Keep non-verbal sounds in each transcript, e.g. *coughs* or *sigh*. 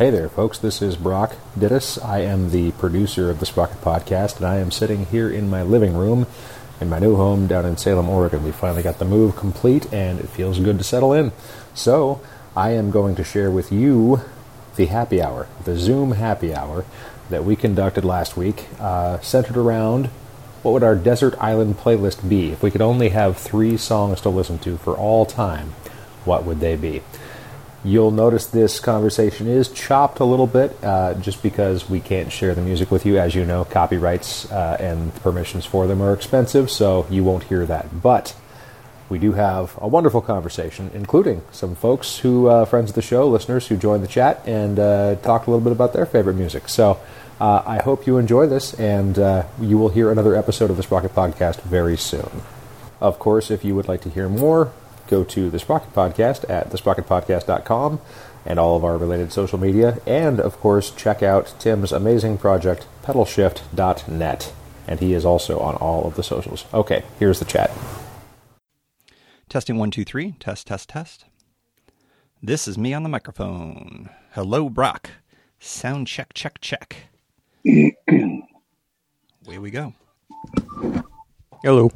Hey there, folks. This is Brock Dittus. I am the producer of the Sprocket Podcast, and I am sitting here in my living room in my new home down in Salem, Oregon. We finally got the move complete, and it feels good to settle in. So, I am going to share with you the happy hour, the Zoom happy hour that we conducted last week, uh, centered around what would our desert island playlist be if we could only have three songs to listen to for all time? What would they be? You'll notice this conversation is chopped a little bit uh, just because we can't share the music with you. As you know, copyrights uh, and permissions for them are expensive, so you won't hear that. But we do have a wonderful conversation, including some folks who, uh, friends of the show, listeners who joined the chat and uh, talked a little bit about their favorite music. So uh, I hope you enjoy this, and uh, you will hear another episode of the Sprocket Podcast very soon. Of course, if you would like to hear more, go to the Sprocket Podcast at thesprocketpodcast.com and all of our related social media. And, of course, check out Tim's amazing project, pedalshift.net. And he is also on all of the socials. Okay, here's the chat. Testing one, two, three. Test, test, test. This is me on the microphone. Hello, Brock. Sound check, check, check. *clears throat* Away we go. Hello.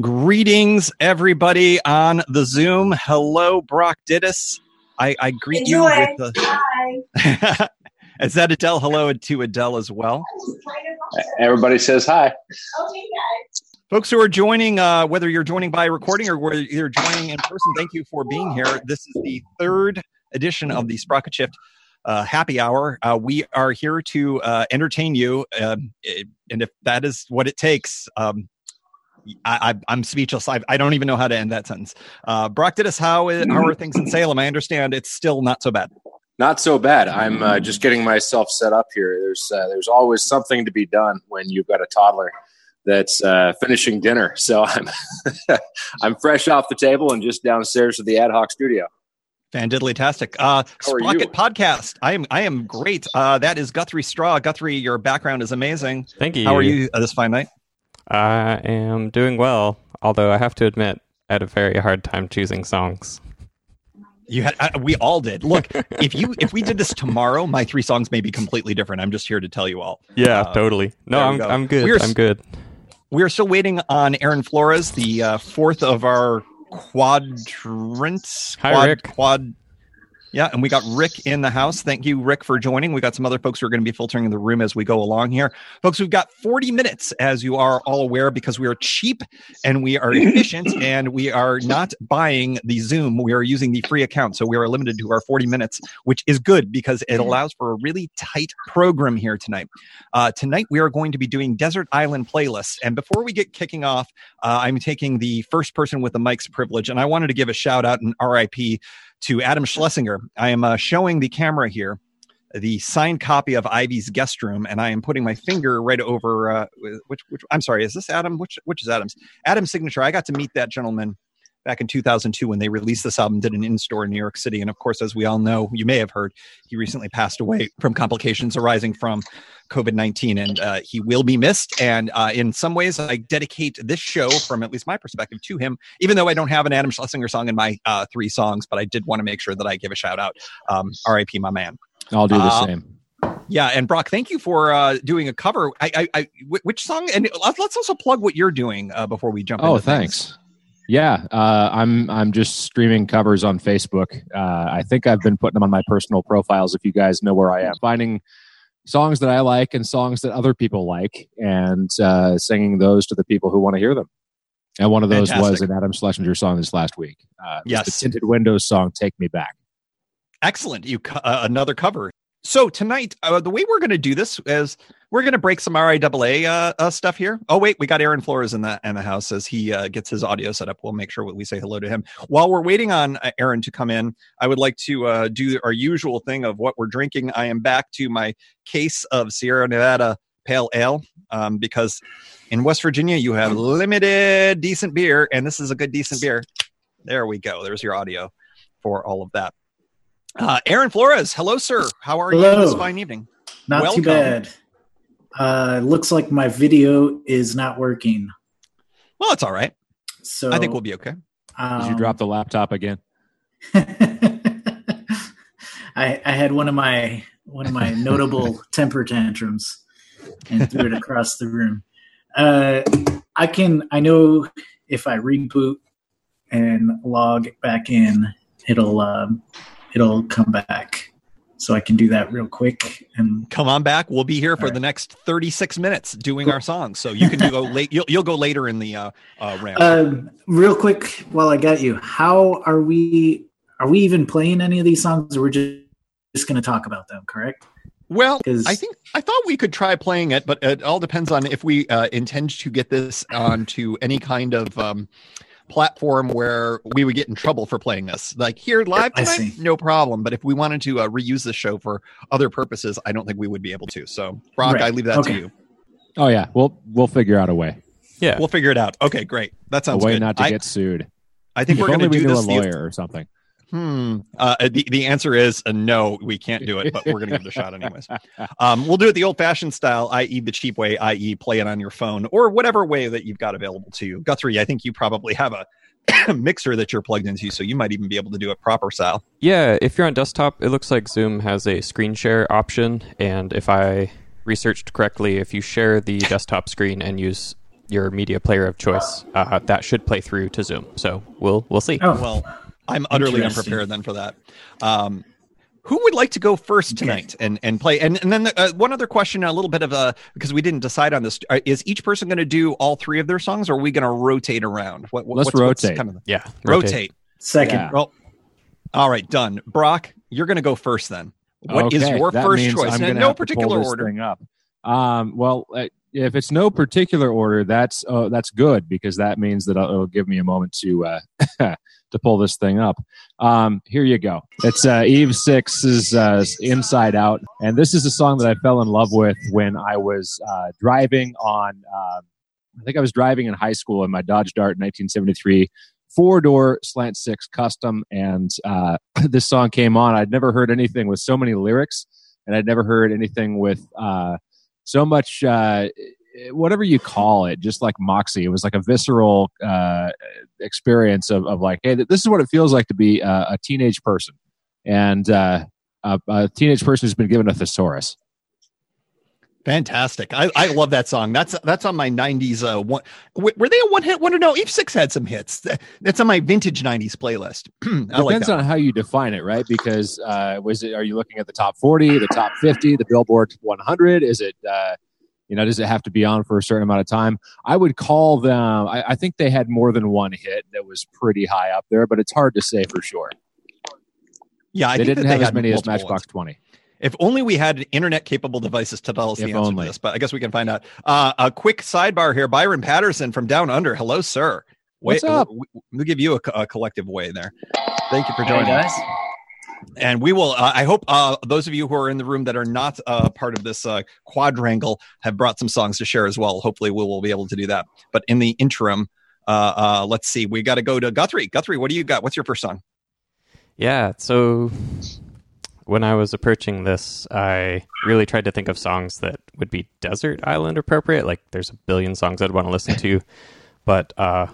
Greetings, everybody on the Zoom. Hello, Brock Dittus. I, I greet Enjoy. you with the. Hi. *laughs* Is that Adele? Hello to Adele as well. Everybody says hi. Okay, guys. Folks who are joining, uh, whether you're joining by recording or whether you're joining in person, thank you for being here. This is the third edition of the Sprocket Shift uh, Happy Hour. Uh, we are here to uh, entertain you, um, it- and if that is what it takes, um, I, I, I'm speechless. I, I don't even know how to end that sentence. Uh, Brock Dittus. How, how are things in Salem? I understand it's still not so bad. Not so bad. I'm uh, just getting myself set up here. There's uh, there's always something to be done when you've got a toddler that's uh, finishing dinner. *laughs* So I'm *laughs* I'm fresh off the table and just downstairs to the ad hoc studio. Fan diddly-tastic. Uh, How are Sprocket you? Podcast. I am I am great. Uh, that is Guthrie Straw. Guthrie, your background is amazing. Thank you. How are you uh, this fine night? I am doing well, although I have to admit, I had a very hard time choosing songs. You had uh, we all did. Look, if you if we did this tomorrow, my three songs may be completely different. I'm just here to tell you all. Yeah, Uh, totally. No, I'm go. I'm good. We're I'm good. We are still waiting on Aaron Flores, the uh, fourth of our quadrants. Hi, quad, Rick. Quad. Yeah, and we got Rick in the house. Thank you, Rick, for joining. We got some other folks who are going to be filtering the room as we go along here. Folks, we've got 40 minutes, as you are all aware, because we are cheap and we are efficient *coughs* and we are not buying the Zoom. We are using the free account. So we are limited to our 40 minutes, which is good because it allows for a really tight program here tonight. Uh, tonight, we are going to be doing Desert Island playlists. And before we get kicking off, uh, I'm taking the first person with the mic's privilege. And I wanted to give a shout out and RIP to Adam Schlesinger. I am uh, showing the camera here the signed copy of Ivy's guest room, and I am putting my finger right over uh, which which I'm sorry, is this Adam? Which which is Adam's? Adam's signature. I got to meet that gentleman back in 2002 when they released this album, did an in-store in New York City, and of course, as we all know, you may have heard, he recently passed away from complications arising from COVID-19, and uh, he will be missed. And uh, in some ways, I dedicate this show, from at least my perspective, to him. Even though I don't have an Adam Schlesinger song in my uh, three songs, but I did want to make sure that I give a shout out. Um, R.I.P. My man. I'll do the Uh, same. Yeah, and Brock, thank you for uh, doing a cover. I, I, I, which song? And let's also plug what you're doing uh, before we jump. In. Oh, into things. Yeah, uh, I'm I'm just streaming covers on Facebook. Uh, I think I've been putting them on my personal profiles. If you guys know where I am, finding songs that I like and songs that other people like, and uh, singing those to the people who want to hear them. And one of those was an Adam Schlesinger song this last week. Uh, Yes. the Tinted Windows song "Take Me Back." Excellent. You co- uh, another cover. So tonight, uh, the way we're going to do this is we're going to break some RIAA uh, uh, stuff here. Oh wait, we got Aaron Flores in the in the house as he uh, gets his audio set up. We'll make sure we say hello to him. While we're waiting on uh, Aaron to come in, I would like to uh, do our usual thing of what we're drinking. I am back to my case of Sierra Nevada Pale Ale um, because in West Virginia you have limited decent beer, and this is a good decent beer. There we go. There's your audio for all of that. Uh, Aaron Flores, hello, sir. How are you Hello. this fine evening? Not Welcome. too bad. Uh, looks like my video is not working. Well, it's all right. So I think we'll be okay. Um, Did you drop the laptop again? *laughs* I, I had one of my one of my notable *laughs* temper tantrums and threw it across the room. Uh, I can I know if I reboot and log back in, it'll um, it'll come back. So I can do that real quick and Come on back. We'll be here for right. the next 36 minutes doing our songs. So you can do go *laughs* late. You'll, you'll go later in the uh, uh, round. um, real quick while I got you. How are we? Are we even playing any of these songs, or we're just just going to talk about them? Correct? Well, I think I thought we could try playing it, but it all depends on if we uh, intend to get this onto any kind of um, platform where we would get in trouble for playing this. Like here live I tonight, no problem. But if we wanted to uh, reuse the show for other purposes, I don't think we would be able to. So, Brock, Right. I leave that Okay. to you. Oh yeah, we'll we'll figure out a way. Yeah. We'll figure it out. Okay, great. That sounds A way good. not to I, get sued. I think if we're going to only we do this. a the- lawyer or something. Hmm. Uh, the, the answer is uh, no, we can't do it, but we're going to give it a shot anyways. Um, we'll do it the old fashioned style, i.e., the cheap way, i.e., play it on your phone or whatever way that you've got available to you. Guthrie, I think you probably have a *coughs* mixer that you're plugged into, so you might even be able to do it proper style. Yeah, if you're on desktop, it looks like Zoom has a screen share option. And if I researched correctly, if you share the desktop screen and use your media player of choice, uh, that should play through to Zoom. So we'll we'll see. Oh, Well, I'm utterly unprepared then for that. Um, who would like to go first tonight and, and play? And, and then the, uh, one other question, a little bit of a because we didn't decide on this. Uh, Is each person going to do all three of their songs, or are we going to rotate around? What, what- Let's what's- what's rotate. kind of the- Yeah, rotate. second. Yeah. Well, all right, done. Brock, you're going to go first then. What is Okay, your first choice? In no have to pull particular this order. up. Um, well, uh, if it's no particular order, that's uh, that's good because that means that it'll, give me a moment to uh, *laughs* to pull this thing up. Um, here you go. It's uh, Eve Six's uh, "Inside Out," and this is a song that I fell in love with when I was uh, driving on. Uh, I think I was driving in high school in my Dodge Dart 1973 four door slant six custom, and uh, *clears throat* this song came on. I'd never heard anything with so many lyrics, and I'd never heard anything with uh, so much. Uh, whatever you call it, just like moxie. It was like a visceral uh, experience of, of like, hey, this is what it feels like to be a, a teenage person, and uh, a, a teenage person who's been given a thesaurus. Fantastic. I, I love that song. That's that's on my 90s. Uh, one, were they a one hit wonder? No, Eve Six had some hits. That's on my vintage 90s playlist. *clears throat* Like Depends that. on how you define it, right? Because uh, was it? Are you looking at the top forty, the top fifty, the Billboard 100? Is it? Uh, you know, does it have to be on for a certain amount of time? I would call them. I, I think they had more than one hit that was pretty high up there, but it's hard to say for sure. yeah, I they think didn't have as many as Matchbox ones. 20. If only we had internet capable devices to tell us the answer only. to this, but I guess we can find out. Uh, a quick sidebar here. Byron Patterson from Down Under. Hello, sir. What's up? We, we'll give you a, a collective way there. Thank you for Hey, joining us. And we will, uh, I hope uh, those of you who are in the room that are not uh, part of this uh, quadrangle have brought some songs to share as well. Hopefully, we will be able to do that. But in the interim, uh, uh, let's see. We got to go to Guthrie. Guthrie, what do you got? What's your first song? Yeah, so when I was approaching this, I really tried to think of songs that would be desert island appropriate. Like, there's a billion songs I'd want to listen to, but uh,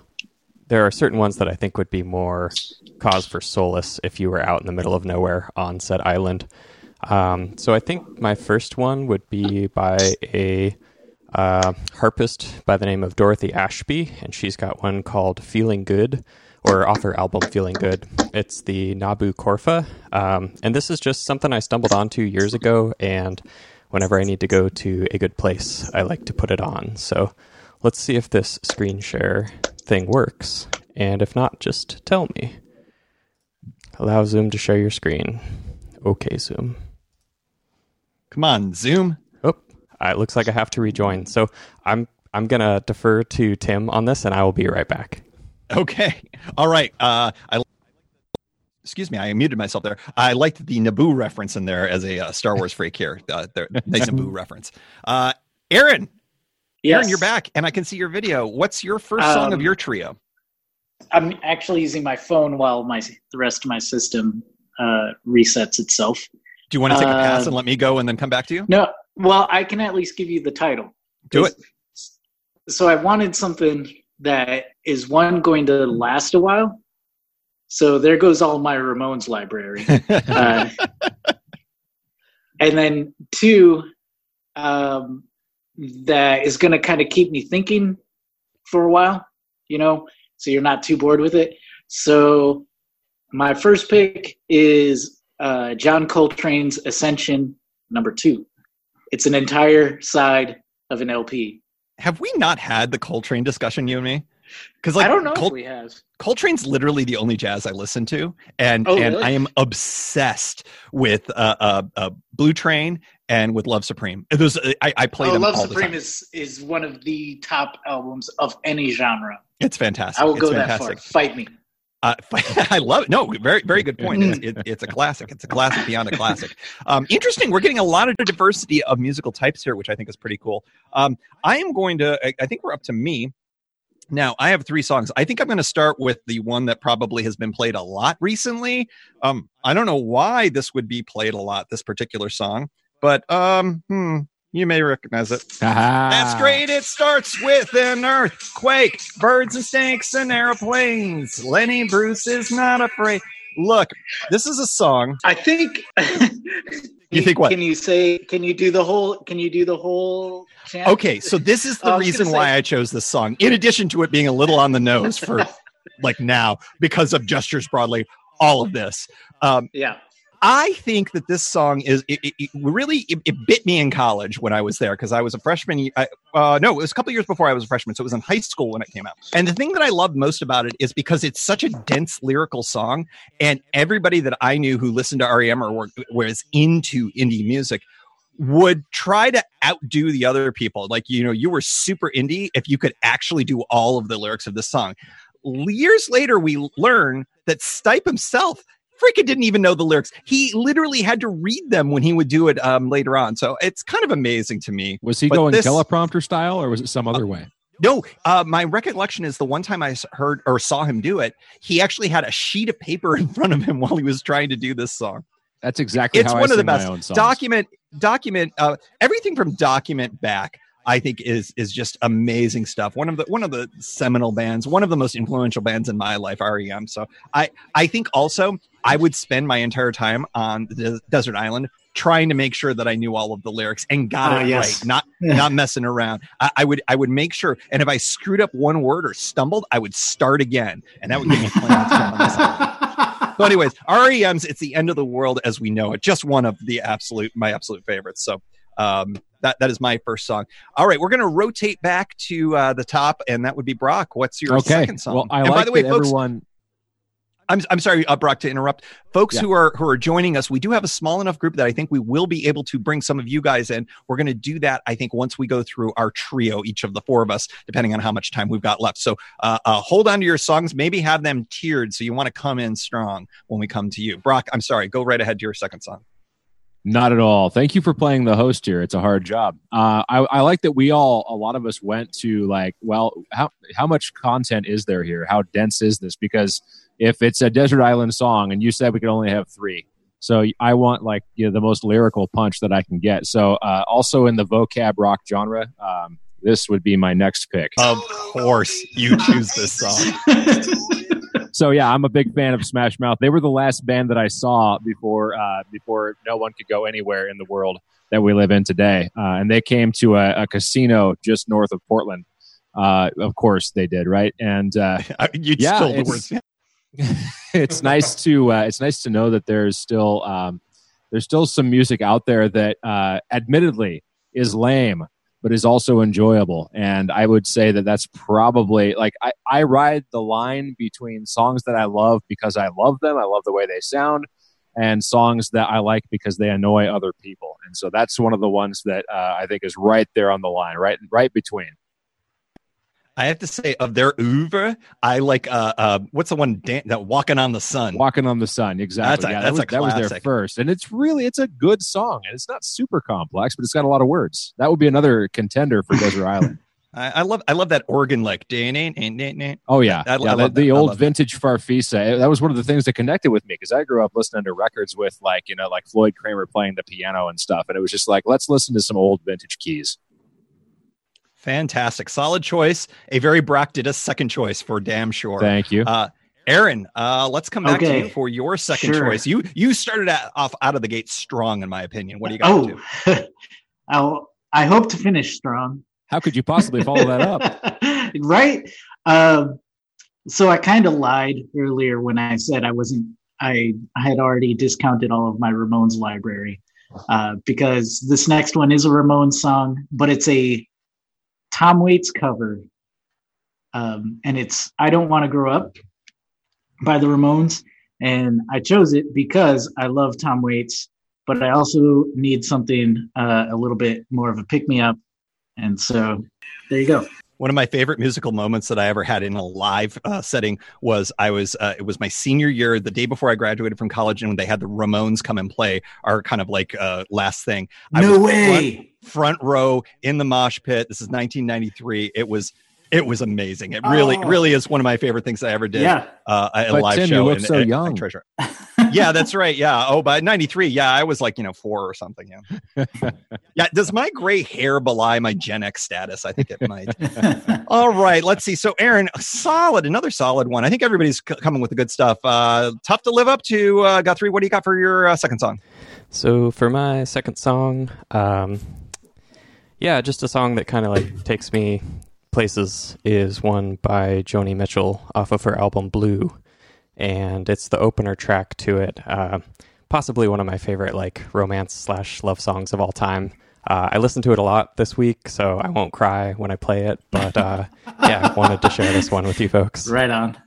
there are certain ones that I think would be more cause for solace if you were out in the middle of nowhere on said island. Um, so I think my first one would be by a uh, harpist by the name of Dorothy Ashby, and she's got one called "Feeling Good," or off her album "Feeling Good." It's the Nabu Korfa, um, and this is just something I stumbled onto years ago. And whenever I need to go to a good place, I like to put it on. So let's see if this screen share thing works, and if not, just tell me. Allow Zoom to share your screen. Okay, Zoom. Come on, Zoom. Oh, it looks like I have to rejoin. So I'm I'm gonna defer to Tim on this, and I will be right back. Okay. All right. Uh, I. Excuse me, I muted myself there. I liked the Naboo reference in there as a uh, Star Wars freak here. Uh, there, nice Naboo *laughs* reference. Uh, Aaron, Aaron, you're back, and I can see your video. What's your first song of Um, your trio? I'm actually using my phone while my the rest of my system uh, resets itself. Do you want to take a pass and let me go and then come back to you? No, well, I can at least give you the title. Do it. So I wanted something that is one going to last a while. So there goes all my Ramones library. *laughs* Uh, and then two um, that is going to kind of keep me thinking for a while, you know, so you're not too bored with it. So my first pick is uh, John Coltrane's Ascension number two. It's an entire side of an LP. Have we not had the Coltrane discussion, you and me? Because like I don't know Col- if we have. Coltrane's literally the only jazz I listen to, and Oh, and really? I am obsessed with uh, uh, uh, Blue Train and with Love Supreme. Those I, I play Oh, them Love all the Supreme is is one of the top albums of any genre. It's fantastic. I will it's go fantastic. that far. Fight me. Uh, *laughs* I love it. No, very, very good point. It's, it, it's a classic. It's a classic beyond a classic. Um, interesting. We're getting a lot of diversity of musical types here, which I think is pretty cool. Um, I am going to. I, I think we're up to me. Now I have three songs. I think I'm going to start with the one that probably has been played a lot recently. Um, I don't know why this would be played a lot. This particular song, but um, hmm, you may recognize it. That's great. It starts with an earthquake, birds and snakes and airplanes. Lenny Bruce is not afraid. Look, this is a song. I think. *laughs* You think what? Can you say? Can you do the whole? Can you do the whole? Chant? Okay, so this is *laughs* the I reason gonna why I chose this song, in addition to it being a little on the nose for *laughs* like now because of gestures broadly, all of this. Um, Yeah. I think that this song is it, it, it really it, it bit me in college when I was there because I was a freshman. I, uh, no, it was a couple years before I was a freshman, so it was in high school when it came out. And the thing that I loved most about it is because it's such a dense lyrical song, and everybody that I knew who listened to REM or were, was into indie music would try to outdo the other people. Like you know, you were super indie if you could actually do all of the lyrics of this song. Years later, we learn that Stipe himself freaking didn't even know the lyrics. He literally had to read them when he would do it um, later on. So it's kind of amazing to me. Was he But going this- teleprompter style, or was it some other way? No, uh, my recollection is the one time I heard or saw him do it, he actually had a sheet of paper *laughs* in front of him while he was trying to do this song. That's exactly It's how one I of the best. Document, document, uh, everything from document back. I think is is just amazing stuff. One of the one of the seminal bands, one of the most influential bands in my life, REM. So I I think also I would spend my entire time on the desert island trying to make sure that I knew all of the lyrics and got Ah, it yes. right, not *laughs* not messing around. I, I would I would make sure, and if I screwed up one word or stumbled, I would start again, and that would give me plenty of time on this. So, anyways, REM's "It's the End of the World as We Know It." Just one of the absolute my absolute favorites. So. Um, that, that is my first song. All right, we're going to rotate back to uh, the top, and that would be Brock. What's your okay. second song? Well, I and like by the way, that folks, everyone. I'm I'm sorry, uh, Brock, to interrupt. Folks Yeah. who are who are joining us, we do have a small enough group that I think we will be able to bring some of you guys in. We're going to do that, I think, once we go through our trio, each of the four of us, depending on how much time we've got left. So uh, uh, hold on to your songs, maybe have them tiered, so you want to come in strong when we come to you. Brock, I'm sorry, go right ahead to your second song. Not at all. Thank you for playing the host here. It's a hard job. Uh, I, I like that we all, a lot of us went to like, well, how how much content is there here? How dense is this? Because if it's a desert island song, and you said we could only have three, so I want like you know, the most lyrical punch that I can get. So uh, also in the vocab rock genre, um, this would be my next pick. Of course, you choose this song. *laughs* so yeah, I'm a big fan of Smash Mouth. They were the last band that I saw before uh, before no one could go anywhere in the world that we live in today, uh, and they came to a, a casino just north of Portland. Uh, of course, they did, right? And uh, *laughs* you Yeah, stole the words. *laughs* it's nice to uh, it's nice to know that there's still um, there's still some music out there that uh, admittedly is lame but is also enjoyable. And i would say that that's probably like I, I ride the line between songs that i love because i love them i love the way they sound and songs that i like because they annoy other people. And so that's one of the ones that uh, i think is right there on the line right right between I have to say, of their oeuvre, I like uh, uh, what's the one dan- that walking on the sun. Walking on the Sun, exactly. That's a- yeah, that's that, was, that was their first, and it's really it's a good song, and it's not super complex, but it's got a lot of words. That would be another contender for Desert *laughs* Island. I, I love I love that organ like. Oh yeah, I- I yeah. that. the old vintage Farfisa. That was one of the things that connected with me because I grew up listening to records with like you know like Floyd Cramer playing the piano and stuff, and it was just like let's listen to some old vintage keys. Fantastic, solid choice. A very Brock Dittus second choice for damn sure. Thank you. Uh, Aaron, uh, let's come back to you for your second Sure. choice. You you started at, off out of the gate strong, in my opinion. What do you got? Oh, to? *laughs* I'll, I hope to finish strong. How could you possibly follow that up? *laughs* right? Um, so I kind of lied earlier when I said I wasn't. I I had already discounted all of my Ramones library uh, because this next one is a Ramones song, but it's a Tom Waits cover, um, and it's "I Don't Want to Grow Up" by the Ramones, and I chose it because I love Tom Waits, but I also need something uh, a little bit more of a pick me up, and so there you go. One of my favorite musical moments that I ever had in a live uh, setting was I was uh, it was my senior year, the day before I graduated from college, and when they had the Ramones come and play our kind of like uh, last thing. I No way. Front row in the mosh pit. This is 1993. It was it was amazing. It really Oh. really is one of my favorite things I ever did. Yeah. uh, a But live Tim, you show. look and- so and I young. treasure yeah, that's right. Yeah. Oh, by '93, yeah, I was like you know four or something. Yeah. *laughs* yeah. Does my gray hair belie my Gen X status? I think it might. All right, let's see. So, Aaron, solid, another solid one. I think everybody's c- coming with the good stuff. Uh, tough to live up to. Uh, Guthrie, what do you got for your uh, second song? So for my second song, um, yeah, just a song that kind of like takes me places is one by Joni Mitchell off of her album Blue, and it's the opener track to it. Uh, possibly one of my favorite like romance slash love songs of all time. Uh, I listened to it a lot this week, so I won't cry when I play it. But uh, *laughs* yeah, I wanted to share this one with you folks. right on.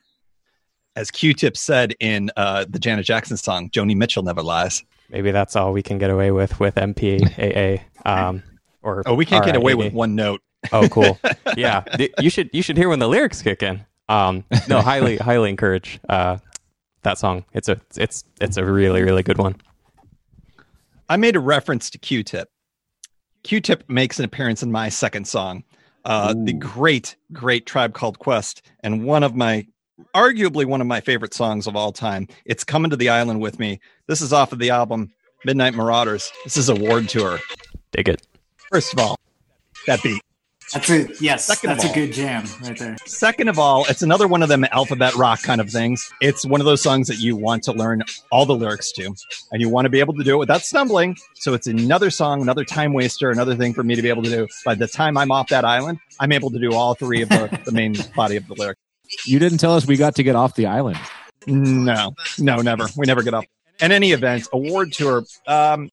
As Q-Tip said in uh, the Janet Jackson song, "Joni Mitchell never lies." Maybe that's all we can get away with with MPAA. Um, or Oh, we can't get away with one note. Oh, cool. *laughs* yeah, you should you should hear when the lyrics kick in. Um, no, highly *laughs* highly encourage uh, that song. It's a it's it's a really really good one. I made a reference to Q-Tip. Q-Tip makes an appearance in my second song, uh, the great, great Tribe Called Quest, and one of my, arguably one of my favorite songs of all time. It's coming to the island with me. This is off of the album Midnight Marauders. This is award tour. Dig it. First of all, that beat. That's a yes. Second of that's a good jam right there. Second of all, it's another one of them alphabet rock kind of things. It's one of those songs that you want to learn all the lyrics to, and you want to be able to do it without stumbling. So it's another song, another time waster, another thing for me to be able to do. By the time I'm off that island, I'm able to do all three of the, the main body of the lyric. You didn't tell us we got to get off the island. No, no, never. We never get up. In any event, award tour. Um,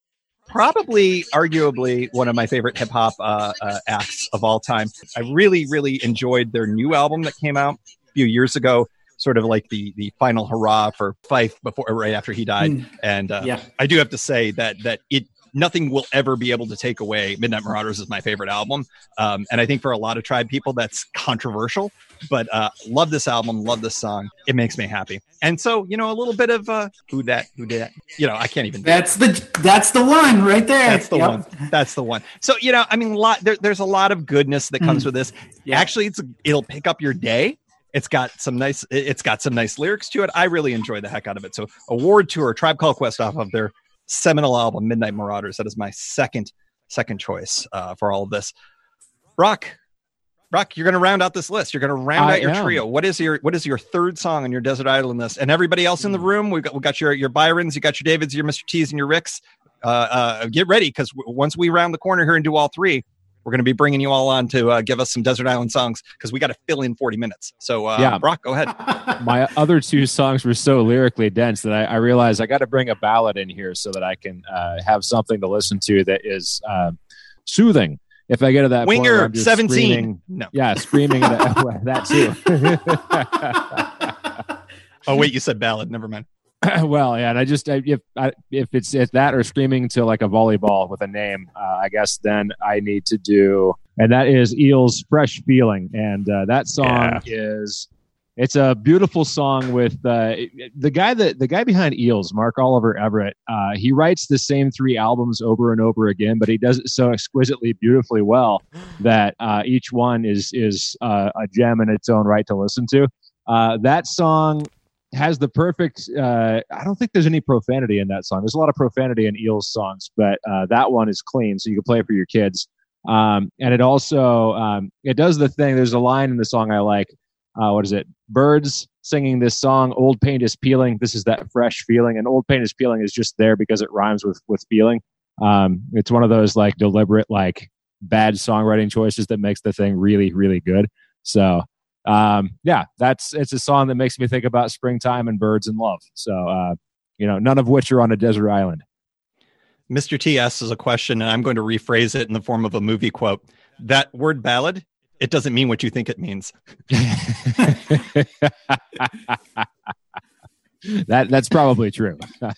probably, arguably, one of my favorite hip hop uh, uh, acts of all time. I really, really enjoyed their new album that came out a few years ago. Sort of like the the final hurrah for Phife before, right after he died. Mm, And uh, yeah. I do have to say that that it nothing will ever be able to take away Midnight Marauders is my favorite album. Um, and I think for a lot of tribe people that's controversial, but uh, love this album, love this song. It makes me happy. And so you know a little bit of uh, who that who that you know I can't even. That's the that's the one right there. That's the Yep. one. That's the one. So you know, I mean, lot there, there's a lot of goodness that comes Mm. with this. Yeah. Actually, it's it'll pick up your day. It's got some nice. It's got some nice lyrics to it. I really enjoy the heck out of it. So, award tour, Tribe Called Quest off of their seminal album, Midnight Marauders. That is my second second choice uh, for all of this. Rock, Rock, you're going to round out this list. You're going to round I out your am. trio. What is your what is your third song on your Desert Island list? And everybody else in the room, we got we got your your Byrons, you got your Davids, your Mr. T's, and your Ricks. Uh, uh, get ready because w- once we round the corner here and do all three, we're going to be bringing you all on to uh, give us some Desert Island songs because we got to fill in 40 minutes. So, uh, Yeah. Brock, go ahead. *laughs* My other two songs were so lyrically dense that I, I realized I got to bring a ballad in here so that I can uh, have something to listen to that is uh, soothing. If I get to that point Winger, I'm just 17. screaming- No. yeah, screaming at *laughs* that too. Oh, wait, you said ballad. Never mind. *clears throat* well, yeah, and I just I, if I, if it's if that or screaming to like a volleyball with a name, uh, I guess then I need to do, and that is Eels' "Fresh Feeling," and uh, that song Yeah. is it's a beautiful song with uh, the guy that the guy behind Eels, Mark Oliver Everett. Uh, he writes the same three albums over and over again, but he does it so exquisitely, beautifully well *gasps* that uh, each one is is uh, a gem in its own right to listen to. Uh, that song has the perfect. Uh, I don't think there's any profanity in that song. There's a lot of profanity in Eels songs, but uh, that one is clean, so you can play it for your kids. Um, and it also um, it does the thing. There's a line in the song I like. uh, what is it? Birds singing this song. Old paint is peeling. This is that fresh feeling, and old paint is peeling is just there because it rhymes with with feeling. Um, it's one of those like deliberate like bad songwriting choices that makes the thing really really good. So um, yeah, that's it's a song that makes me think about springtime and birds and love. So uh, you know, none of which are on a desert island. Mr. T asks a question, and I'm going to rephrase it in the form of a movie quote. That word ballad, it doesn't mean what you think it means. *laughs* that that's probably true. *laughs*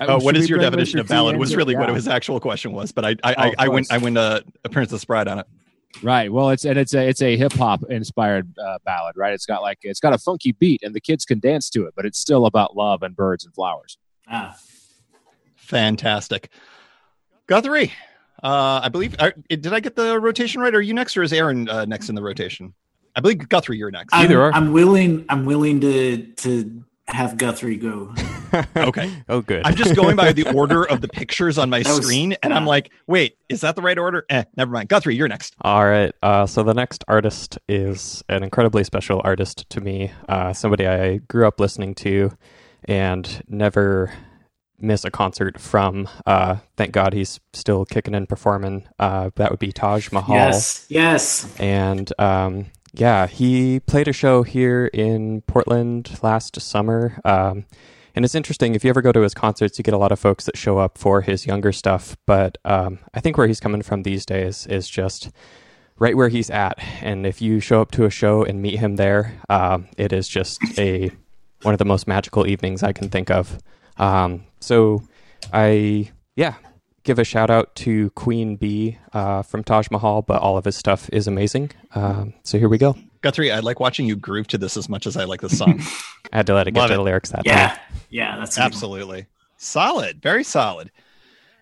Uh, what is your definition of ballad? Was really yeah. what his actual question was, but I I, oh, I, I went I went uh, Princess Bride on it. Right. Well, it's and it's a it's a hip hop inspired uh, ballad, right? It's got like it's got a funky beat, and the kids can dance to it, but it's still about love and birds and flowers. Ah, fantastic. Guthrie, uh, I believe. Are, did I get the rotation right? Are you next, or is Aaron uh, next in the rotation? I believe Guthrie, you're next. I'm, Either I'm willing. I'm willing to to have Guthrie go. Okay. *laughs* oh, good. I'm just going by the *laughs* order of the pictures on my was, screen, and I'm like, wait, is that the right order? Eh, never mind. Guthrie, you're next. All right. Uh, so the next artist is an incredibly special artist to me. Uh, somebody I grew up listening to, and never miss a concert from. Uh, thank God he's still kicking and performing. Uh, that would be Taj Mahal. Yes. Yes. And um, yeah, he played a show here in Portland last summer. Um, and it's interesting if you ever go to his concerts, you get a lot of folks that show up for his younger stuff. But um, I think where he's coming from these days is just right where he's at. And if you show up to a show and meet him there, uh, it is just a one of the most magical evenings I can think of. Um, so I yeah give a shout out to Queen Bee uh, from Taj Mahal, but all of his stuff is amazing. Um, so here we go. Guthrie, I like watching you groove to this as much as I like the song. *laughs* I had to let it get to it. the lyrics that yeah. time. Yeah, that's absolutely solid, very solid.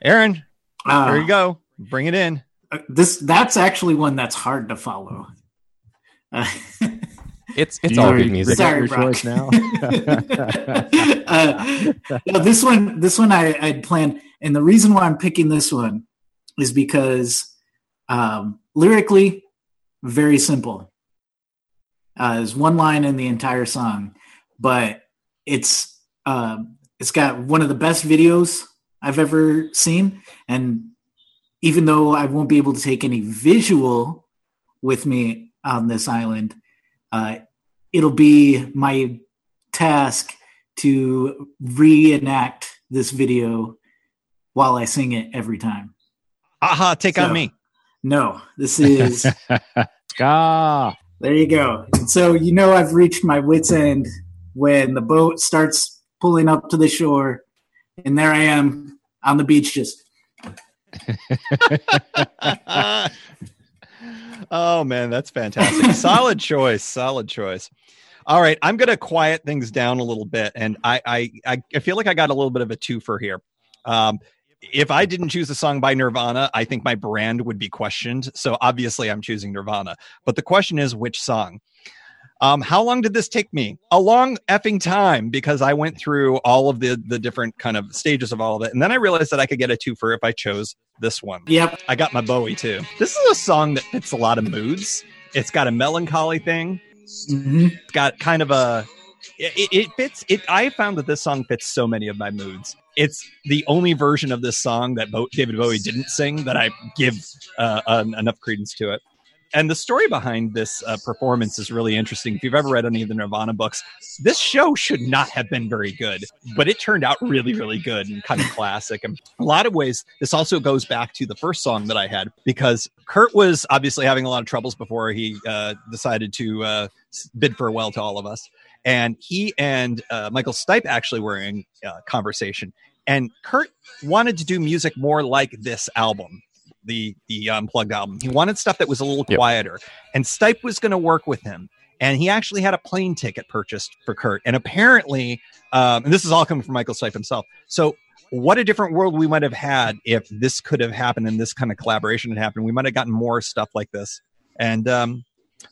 Aaron, uh, there you go. Bring it in. Uh, this that's actually one that's hard to follow. Uh, *laughs* it's it's all good music. Sorry, your choice now. *laughs* uh, no, this one, this one I I'd planned, and the reason why I'm picking this one is because um, lyrically, very simple. Uh, there's one line in the entire song, but it's uh, it's got one of the best videos I've ever seen, and even though I won't be able to take any visual with me on this island, uh, it'll be my task to reenact this video while I sing it every time. Aha, take so, on me. No, this is *laughs* Ska. There you go. so you know I've reached my wits end when the boat starts pulling up to the shore, and there I am on the beach just *laughs* oh man, that's fantastic. solid *laughs* choice. Solid choice. All right, I'm going to quiet things down a little bit, and I, I I feel like I got a little bit of a twofer here. Um, if I didn't choose a song by Nirvana, I think my brand would be questioned. So obviously, I'm choosing Nirvana. But the question is, which song? Um, how long did this take me? A long effing time because I went through all of the the different kind of stages of all of it, and then I realized that I could get a twofer if I chose this one. Yep, I got my Bowie too. This is a song that fits a lot of moods. It's got a melancholy thing. Mm-hmm. It's got kind of a it, it, fits it i found that this song fits so many of my moods it's the only version of this song that Bo- david bowie didn't sing that i give uh, enough credence to it and the story behind this uh, performance is really interesting. If you've ever read any of the Nirvana books, this show should not have been very good, but it turned out really, really good and kind of classic. And a lot of ways, this also goes back to the first song that I had because Kurt was obviously having a lot of troubles before he uh, decided to uh, bid farewell to all of us. And he and uh, Michael Stipe actually were in uh, conversation. And Kurt wanted to do music more like this album the the unplugged album. He wanted stuff that was a little yep. quieter, and Stipe was going to work with him. And he actually had a plane ticket purchased for Kurt. And apparently, um, and this is all coming from Michael Stipe himself. So, what a different world we might have had if this could have happened and this kind of collaboration had happened. We might have gotten more stuff like this. And um,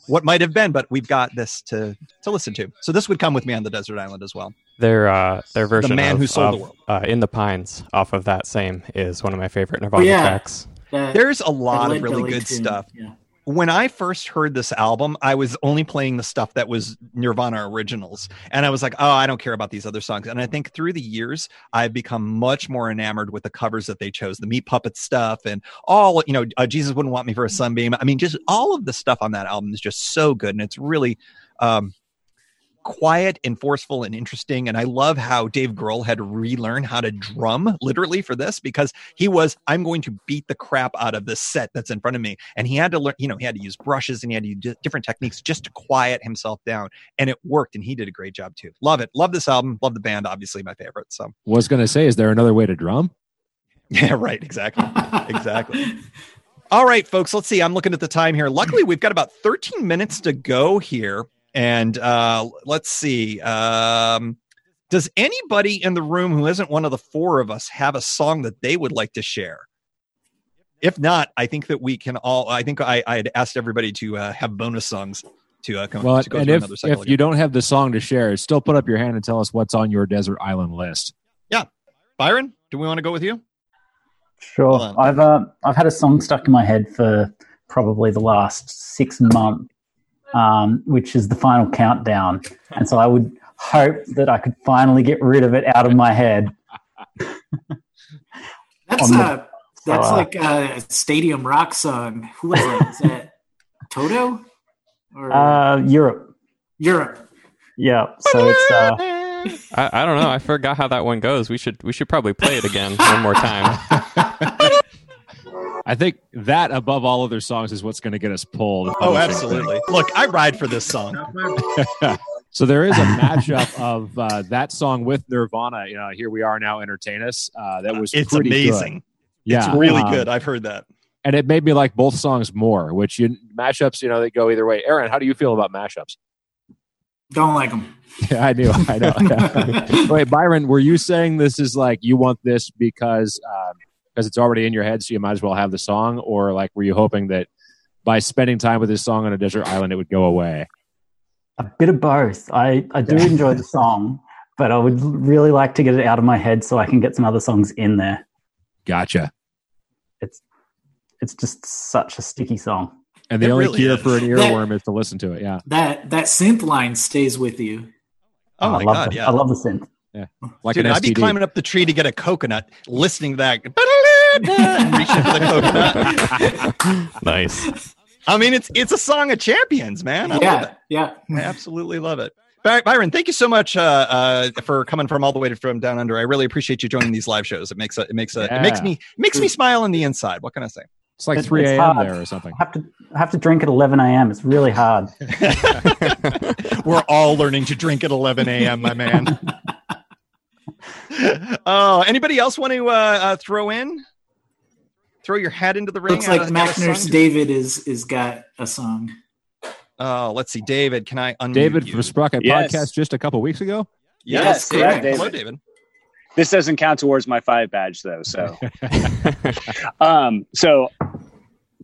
what might have been, but we've got this to to listen to. So this would come with me on the desert island as well. Their uh, their version, the man of, who sold of, the world, uh, in the pines, off of that same is one of my favorite Nirvana oh, yeah. tracks. There's a lot of really good stuff. Yeah. When I first heard this album, I was only playing the stuff that was Nirvana originals. And I was like, oh, I don't care about these other songs. And I think through the years, I've become much more enamored with the covers that they chose, the Meat Puppet stuff and all, you know, uh, Jesus Wouldn't Want Me for a Sunbeam. I mean, just all of the stuff on that album is just so good. And it's really, um, quiet and forceful and interesting. And I love how Dave Grohl had to relearn how to drum literally for this because he was, I'm going to beat the crap out of this set that's in front of me. And he had to learn, you know, he had to use brushes and he had to use different techniques just to quiet himself down. And it worked. And he did a great job too. Love it. Love this album. Love the band. Obviously my favorite. So was going to say, is there another way to drum? *laughs* Yeah, right. Exactly. exactly. All right, folks, let's see. I'm looking at the time here. Luckily, we've got about 13 minutes to go here. And uh, let's see. Um, does anybody in the room who isn't one of the four of us have a song that they would like to share? If not, I think that we can all. I think I, I had asked everybody to uh, have bonus songs to uh, come. Well, to go and if, if you don't have the song to share, still put up your hand and tell us what's on your desert island list. Yeah, Byron, do we want to go with you? Sure. I've uh, I've had a song stuck in my head for probably the last six months, um, which is the final countdown. And so I would hope that I could finally get rid of it out of my head. that's the, uh, that's uh, like a stadium rock song. Who is that? Is that Toto? Or uh, Europe. Europe. Yeah. So it's. Uh, I, I don't know. I forgot how that one goes. We should we should probably play it again one more time. *laughs* I think that above all other songs is what's going to get us pulled. Oh, absolutely. Look, I ride for this song. *laughs* so there is a matchup of uh, that song with Nirvana. You know, here we are now, entertain us. Uh, that was it's amazing. Good. Yeah, it's really um, good. I've heard that, and it made me like both songs more. Which you mashups, you know, they go either way. Aaron, how do you feel about mashups? Don't like them. *laughs* Yeah, I knew. I know. *laughs* Wait, Byron, were you saying this is like you want this because um, because it's already in your head, so you might as well have the song, or like were you hoping that by spending time with this song on a desert island, it would go away? A bit of both. I I do *laughs* enjoy the song, but I would really like to get it out of my head so I can get some other songs in there. Gotcha. It's it's just such a sticky song. And the it only really cure is. for an earworm that, is to listen to it. Yeah. That that synth line stays with you. Oh, oh my god! The, yeah, I love the synth. Yeah, like Dude, I'd be climbing up the tree to get a coconut, listening to that, reaching for the coconut. nice. I mean, it's it's a song of champions, man. I yeah, yeah, I absolutely love it. Byron, thank you so much uh, uh, for coming from all the way from down under. I really appreciate you joining these live shows. It makes a, it makes a, yeah. it makes me makes me smile on the inside. What can I say? It's like three a.m. there or something. I have to I have to drink at eleven a.m. It's really hard. *laughs* *laughs* We're all learning to drink at eleven a.m., my man. *laughs* oh, anybody else want to uh, uh, throw in? Throw your hat into the ring. Looks like Mac Nurse David is is got a song. Oh, let's see, David. Can I unmute David you? from Sprocket yes. podcast just a couple weeks ago? Yes, yes correct, David. Hello, David. This doesn't count towards my five badge though. So, *laughs* um, so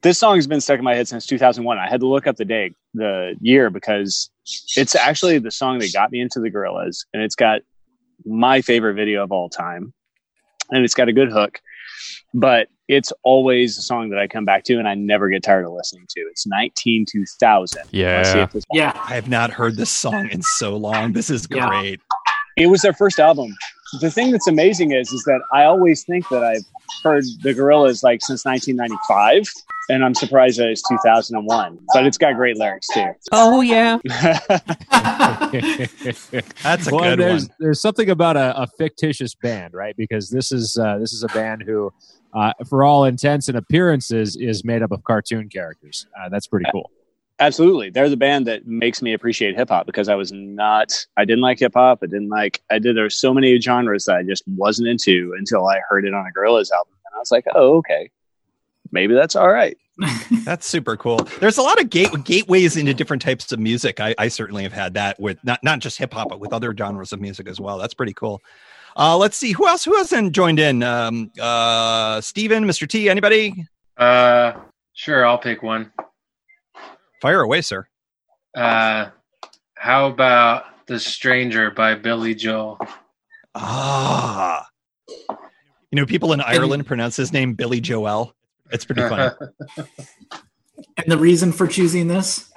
this song has been stuck in my head since 2001. I had to look up the date, the year, because it's actually the song that got me into the Gorillaz, and it's got my favorite video of all time. And it's got a good hook, but it's always a song that I come back to and I never get tired of listening to. It's 19 2000. Yeah. Yeah. I have not heard this song in so long. This is great. Yeah. It was their first album. The thing that's amazing is, is that I always think that I've heard the Gorillaz like since 1995 and I'm surprised that it's 2001. But it's got great lyrics too. Oh yeah, *laughs* that's a well, good there's, one. There's something about a, a, fictitious band, right? Because this is uh, this is a band who, uh, for all intents and appearances, is made up of cartoon characters. Uh, that's pretty cool. Absolutely, they're the band that makes me appreciate hip hop because I was not, I didn't like hip hop. I didn't like, I did. There There's so many genres that I just wasn't into until I heard it on a Gorillaz album, and I was like, oh okay, maybe that's all right. *laughs* that's super cool. There's a lot of gate gateways into different types of music. I, I certainly have had that with not not just hip hop, but with other genres of music as well. That's pretty cool. Uh, let's see who else who hasn't joined in. Um, uh, Steven, Mr. T, anybody? Uh, sure, I'll pick one. Fire away, sir. Uh, how about "The Stranger" by Billy Joel? Ah, you know, people in Ireland pronounce his name Billy Joel. It's pretty funny. *laughs* And the reason for choosing this?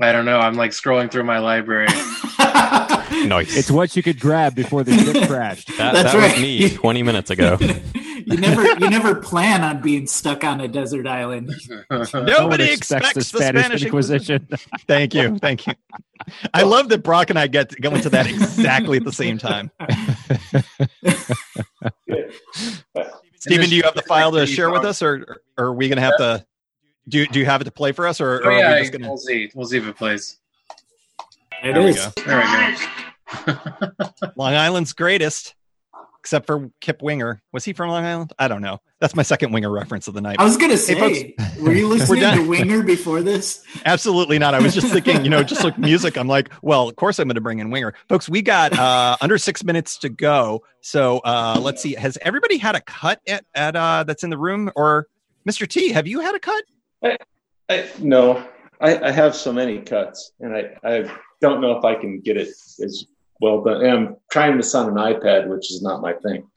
I don't know. I'm like scrolling through my library. *laughs* Nice. It's what you could grab before the ship crashed. that That's that was me 20 minutes ago. *laughs* you never you never plan on being stuck on a desert island. No *laughs* Nobody expects expects the the Spanish, Spanish Inquisition. *laughs* Thank you, thank you. I love that Brock and I get to go into that exactly at the same time. Stephen, do you have the file to share with us, or, or are we going to have to? Do you, do you have it to play for us, or, Oh or are we just going we'll to? see. We'll see if it plays. It There we go. There we go. *laughs* Long Island's greatest, except for Kip Winger. Was he from Long Island? I don't know. That's my second Winger reference of the night. I was gonna Hey, say, were you *laughs* listening done. to Winger before this? *laughs* Absolutely not. I was just thinking, you know, just like music. I'm like, well, of course I'm going to bring in Winger, folks. We got uh, under six minutes to go, so uh, let's see. Has everybody had a cut at at uh, that's in the room, or Mr. T? Have you had a cut? I, no, I, I have so many cuts, and I, I don't know if I can get it as well done. And I'm trying this on an iPad, which is not my thing.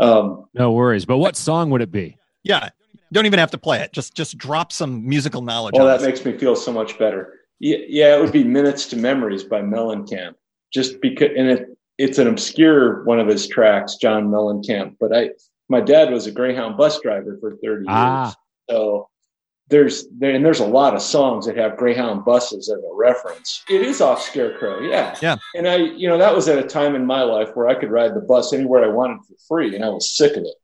Um, No worries. But what song would it be? Yeah, don't even have to play it. Just just drop some musical knowledge. well, on that us. makes me feel so much better. Yeah, yeah, it would be "Minutes to Memories" by Mellencamp, just because, and it it's an obscure one of his tracks, John Mellencamp. But I, my dad was a Greyhound bus driver for thirty years, Ah. so there's there and there's a lot of songs that have Greyhound buses as a reference. It is off Scarecrow, yeah, Yeah. And I, you know, that was at a time in my life where I could ride the bus anywhere I wanted for free, and I was sick of it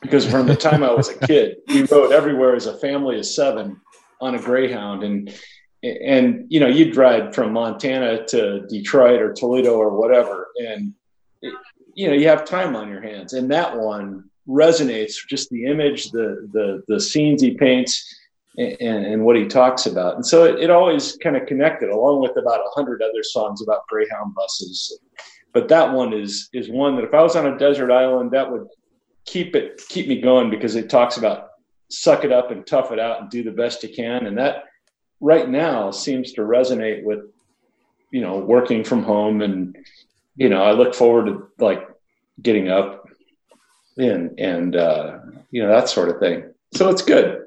because from the time I was a kid, *laughs* we rode everywhere as a family of seven on a Greyhound, and and you know, you'd ride from Montana to Detroit or Toledo or whatever, and it, you know, you have time on your hands, and that one resonates just the image, the the the scenes he paints. And, and what he talks about, and so it, it always kind of connected, along with about a hundred other songs about Greyhound buses. But that one is is one that if I was on a desert island, that would keep it keep me going because it talks about suck it up and tough it out and do the best you can. And that right now seems to resonate with you know working from home and you know i look forward to like getting up and and uh you know that sort of thing. So it's good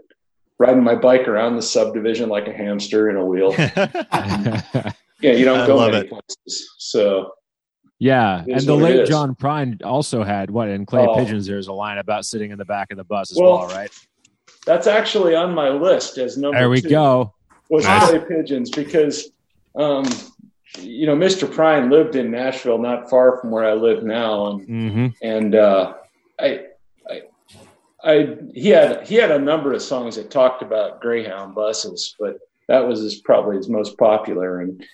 riding my bike around the subdivision like a hamster in a wheel *laughs* *laughs* yeah you don't I go many it. places so Yeah, and the late. John Prine also had what in Clay Oh. Pigeons. There's a line about sitting in the back of the bus as Well, well, right? that's actually on my list as number There we two. go. was Nice. clay pigeons because um, you know Mr. Prine lived in Nashville, not far from where I live now, and Mm-hmm. and uh, I, I, he had he had a number of songs that talked about Greyhound buses, but that was his, probably his most popular, and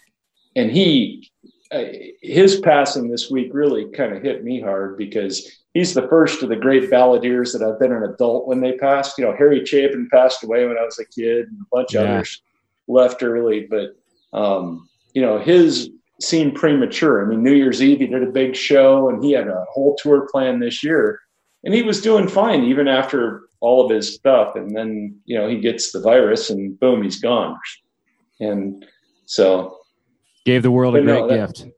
and he uh, his passing this week really kind of hit me hard because he's the first of the great balladeers that I've been an adult when they passed. You know, Harry Chapin passed away when I was a kid, and a bunch of others left early, but um, you know, his seemed premature. I mean, New Year's Eve he did a big show, and he had a whole tour plan this year, and he was doing fine even after all of his stuff. And then you know he gets the virus, and boom, he's gone. And so Gave the world a great no, that- gift.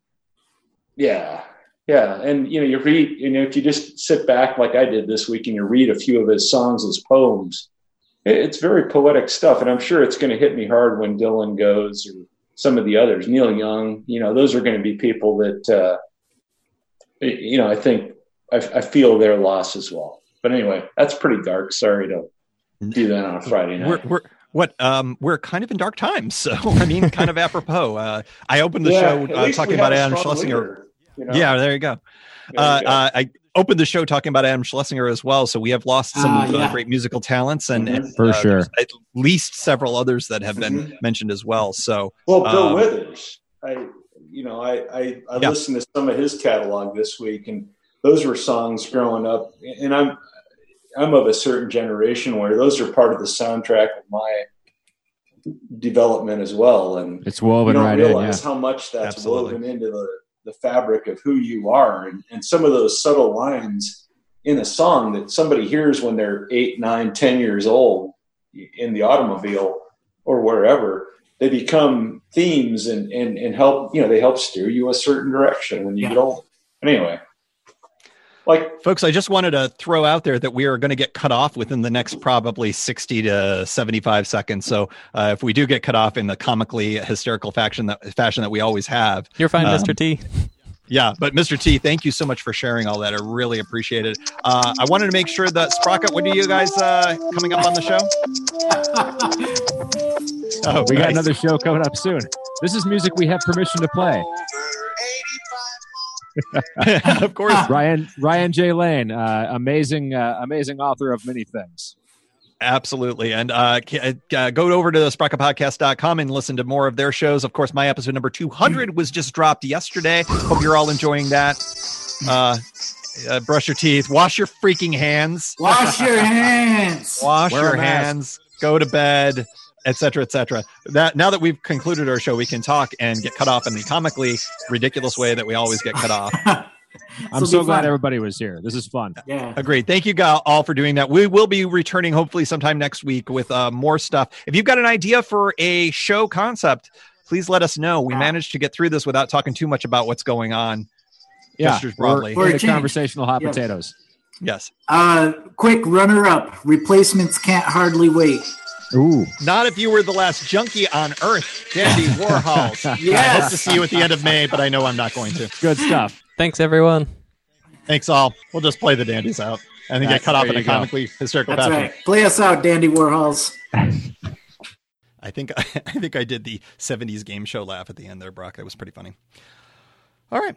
yeah. Yeah. And, you know, you read, you know, if you just sit back like I did this week and you read a few of his songs as poems, it's very poetic stuff. And I'm sure it's going to hit me hard when Dylan goes or some of the others, Neil Young, you know, those are going to be people that, uh, you know, I think I, I feel their loss as well. But anyway, that's pretty dark. Sorry to do that on a Friday night. we're, we're what um we're kind of in dark times, so *laughs* I mean, kind of apropos. Uh, I opened the Yeah, show uh, talking about have a Adam Schlesinger. leader, you know? Yeah, there you go. There you Uh, go. uh, I opened the show talking about Adam Schlesinger as well, so we have lost some Ah, uh, yeah. great musical talents, and, Mhm. and, For sure. at least several others that have been Mhm. mentioned as well. So Well, Bill Um, Withers, I, you know, I, I, I Yeah. listened to some of his catalog this week, and those were songs growing up. And I'm, I'm of a certain generation where those are part of the soundtrack of my development as well. And It's you woven don't right in. Yeah. realize how much that's Absolutely. woven into the, the fabric of who you are, and, and some of those subtle lines in a song that somebody hears when they're eight, nine, ten years old in the automobile or wherever, they become themes and, and, and help, you know, they help steer you a certain direction when you Yeah. get old. Anyway, Like, folks, I just wanted to throw out there that we are going to get cut off within the next probably 60 to 75 seconds. So uh, if we do get cut off in the comically hysterical fashion that fashion that we always have, You're fine, um, Mr. T. Yeah, but Mr. T, thank you so much for sharing all that. I really appreciate it. Uh, I wanted to make sure that Sprocket, when are you guys uh, coming up on the show? Oh, *laughs* we got another show coming up soon. This is music we have permission to play. *laughs* of course. Ryan Ryan J. Lane, uh, amazing, uh, amazing author of many things. Absolutely. And uh, uh, go over to sprocketpodcast.com and listen to more of their shows. Of course, my episode number 200 was just dropped yesterday. Hope you're all enjoying that. Uh, uh, brush your teeth, wash your freaking hands, Wash your hands. wash Wear your hands, go to bed, etc., etc. That now that we've concluded our show, we can talk and get cut off in the comically ridiculous way that we always get cut off. *laughs* I'm so glad fun. everybody was here. This is fun. Yeah. Agreed. Thank you all for doing that. We will be returning hopefully sometime next week with uh, more stuff. If you've got an idea for a show concept, please let us know. We managed to get through this without talking too much about what's going on. Yeah, Just broadly. we're, For a conversational hot Yes. potatoes. Yes. Uh, quick runner up. Replacements can't hardly wait. Ooh, Not if you were the last junkie on earth, Dandy *laughs* Warhols. I hope Yes. to see you at the end of May, but I know I'm not going to. good stuff. Thanks, everyone. Thanks all. We'll just play the dandies out and then That's- get cut off there in a you go. comically hysterical That's fashion. right. Play us out, Dandy Warhols. I think *laughs* I think I did the 70s game show laugh at the end there, Brock. That was pretty funny. All right.